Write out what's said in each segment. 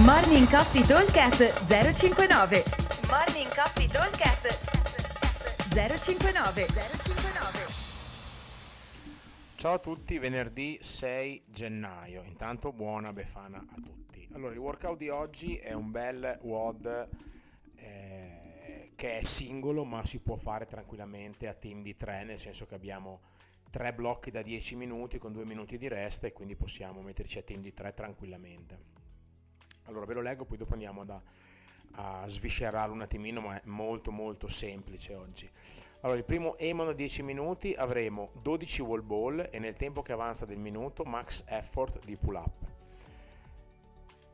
Morning Coffee Talkcast 059 Morning Coffee Talkcast 059 059 Ciao a tutti, venerdì 6 gennaio. Intanto buona Befana a tutti. Allora, il workout di oggi è un bel WOD eh, che è singolo, ma si può fare tranquillamente a team di 3, nel senso che abbiamo tre blocchi da 10 minuti con 2 minuti di resta e quindi possiamo metterci a team di 3 tranquillamente. Allora ve lo leggo, poi dopo andiamo da, a sviscerarlo un attimino, ma è molto molto semplice oggi. Allora, il primo Emon a 10 minuti avremo 12 wall ball e nel tempo che avanza del minuto max effort di pull up.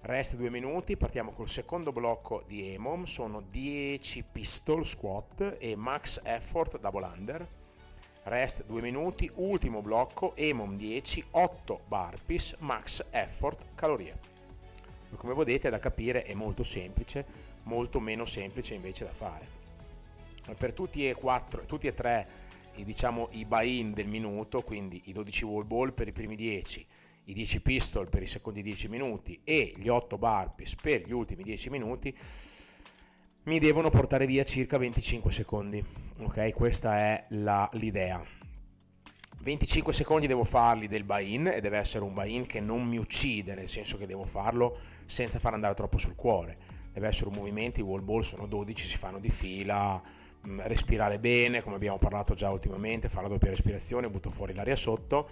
Rest 2 minuti, partiamo col secondo blocco di Emom, sono 10 pistol squat e max effort double under. Rest 2 minuti, ultimo blocco, Emom 10, 8 burpees, max effort calorie come vedete da capire è molto semplice, molto meno semplice invece da fare. Per tutti e, quattro, tutti e tre diciamo, i buy-in del minuto, quindi i 12 wall ball per i primi 10, i 10 pistol per i secondi 10 minuti e gli 8 burpees per gli ultimi 10 minuti, mi devono portare via circa 25 secondi. Ok, questa è la, l'idea. 25 secondi devo farli del buy-in e deve essere un buy-in che non mi uccide, nel senso che devo farlo senza far andare troppo sul cuore. Deve essere un movimento, i wall ball sono 12, si fanno di fila, mm, respirare bene, come abbiamo parlato già ultimamente, fare la doppia respirazione, butto fuori l'aria sotto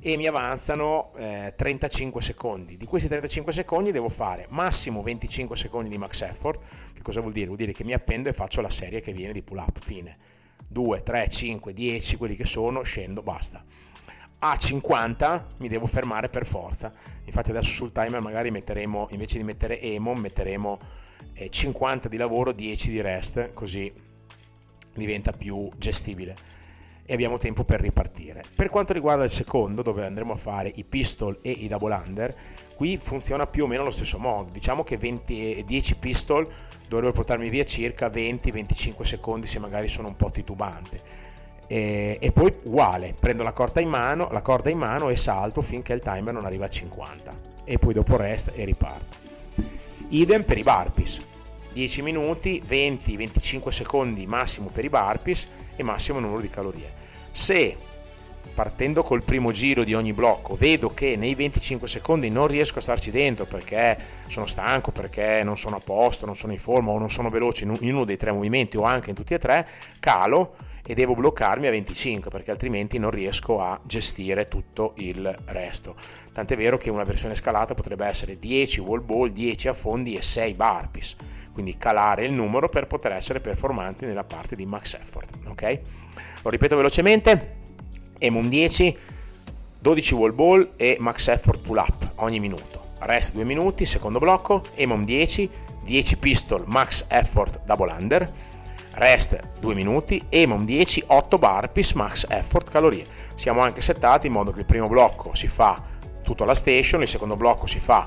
e mi avanzano eh, 35 secondi. Di questi 35 secondi devo fare massimo 25 secondi di max effort. Che cosa vuol dire? Vuol dire che mi appendo e faccio la serie che viene di pull up, fine 2, 3, 5, 10, quelli che sono, scendo, basta. A 50 mi devo fermare per forza. Infatti adesso sul timer magari metteremo, invece di mettere emo, metteremo 50 eh, di lavoro, 10 di rest, così diventa più gestibile e abbiamo tempo per ripartire. Per quanto riguarda il secondo, dove andremo a fare i pistol e i double under, qui funziona più o meno allo stesso modo. Diciamo che 20, 10 pistol dovrebbero portarmi via circa 20-25 secondi se magari sono un po' titubante. E, e, poi uguale, prendo la corda, in mano, la corda in mano e salto finché il timer non arriva a 50 e poi dopo rest e riparto. Idem per i burpees, 10 minuti, 20-25 secondi massimo per i burpees e massimo numero di calorie. Se partendo col primo giro di ogni blocco vedo che nei 25 secondi non riesco a starci dentro perché sono stanco, perché non sono a posto, non sono in forma o non sono veloce in uno dei tre movimenti o anche in tutti e tre, calo e devo bloccarmi a 25 perché altrimenti non riesco a gestire tutto il resto. Tant'è vero che una versione scalata potrebbe essere 10 wall ball, 10 affondi e 6 burpees, quindi calare il numero per poter essere performanti nella parte di max effort. Ok? Lo ripeto velocemente Emon 10, 12 wall ball e max effort pull up ogni minuto. Rest 2 minuti, secondo blocco, Emon 10, 10 pistol max effort double under, rest 2 minuti, Emon 10, 8 burpees max effort calorie. Siamo anche settati in modo che il primo blocco si fa tutto alla station, il secondo blocco si fa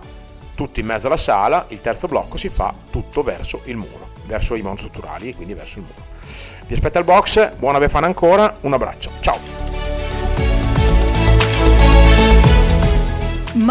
tutto in mezzo alla sala, il terzo blocco si fa tutto verso il muro, verso i mount strutturali e quindi verso il muro. Vi aspetta il box, buona befana ancora, un abbraccio,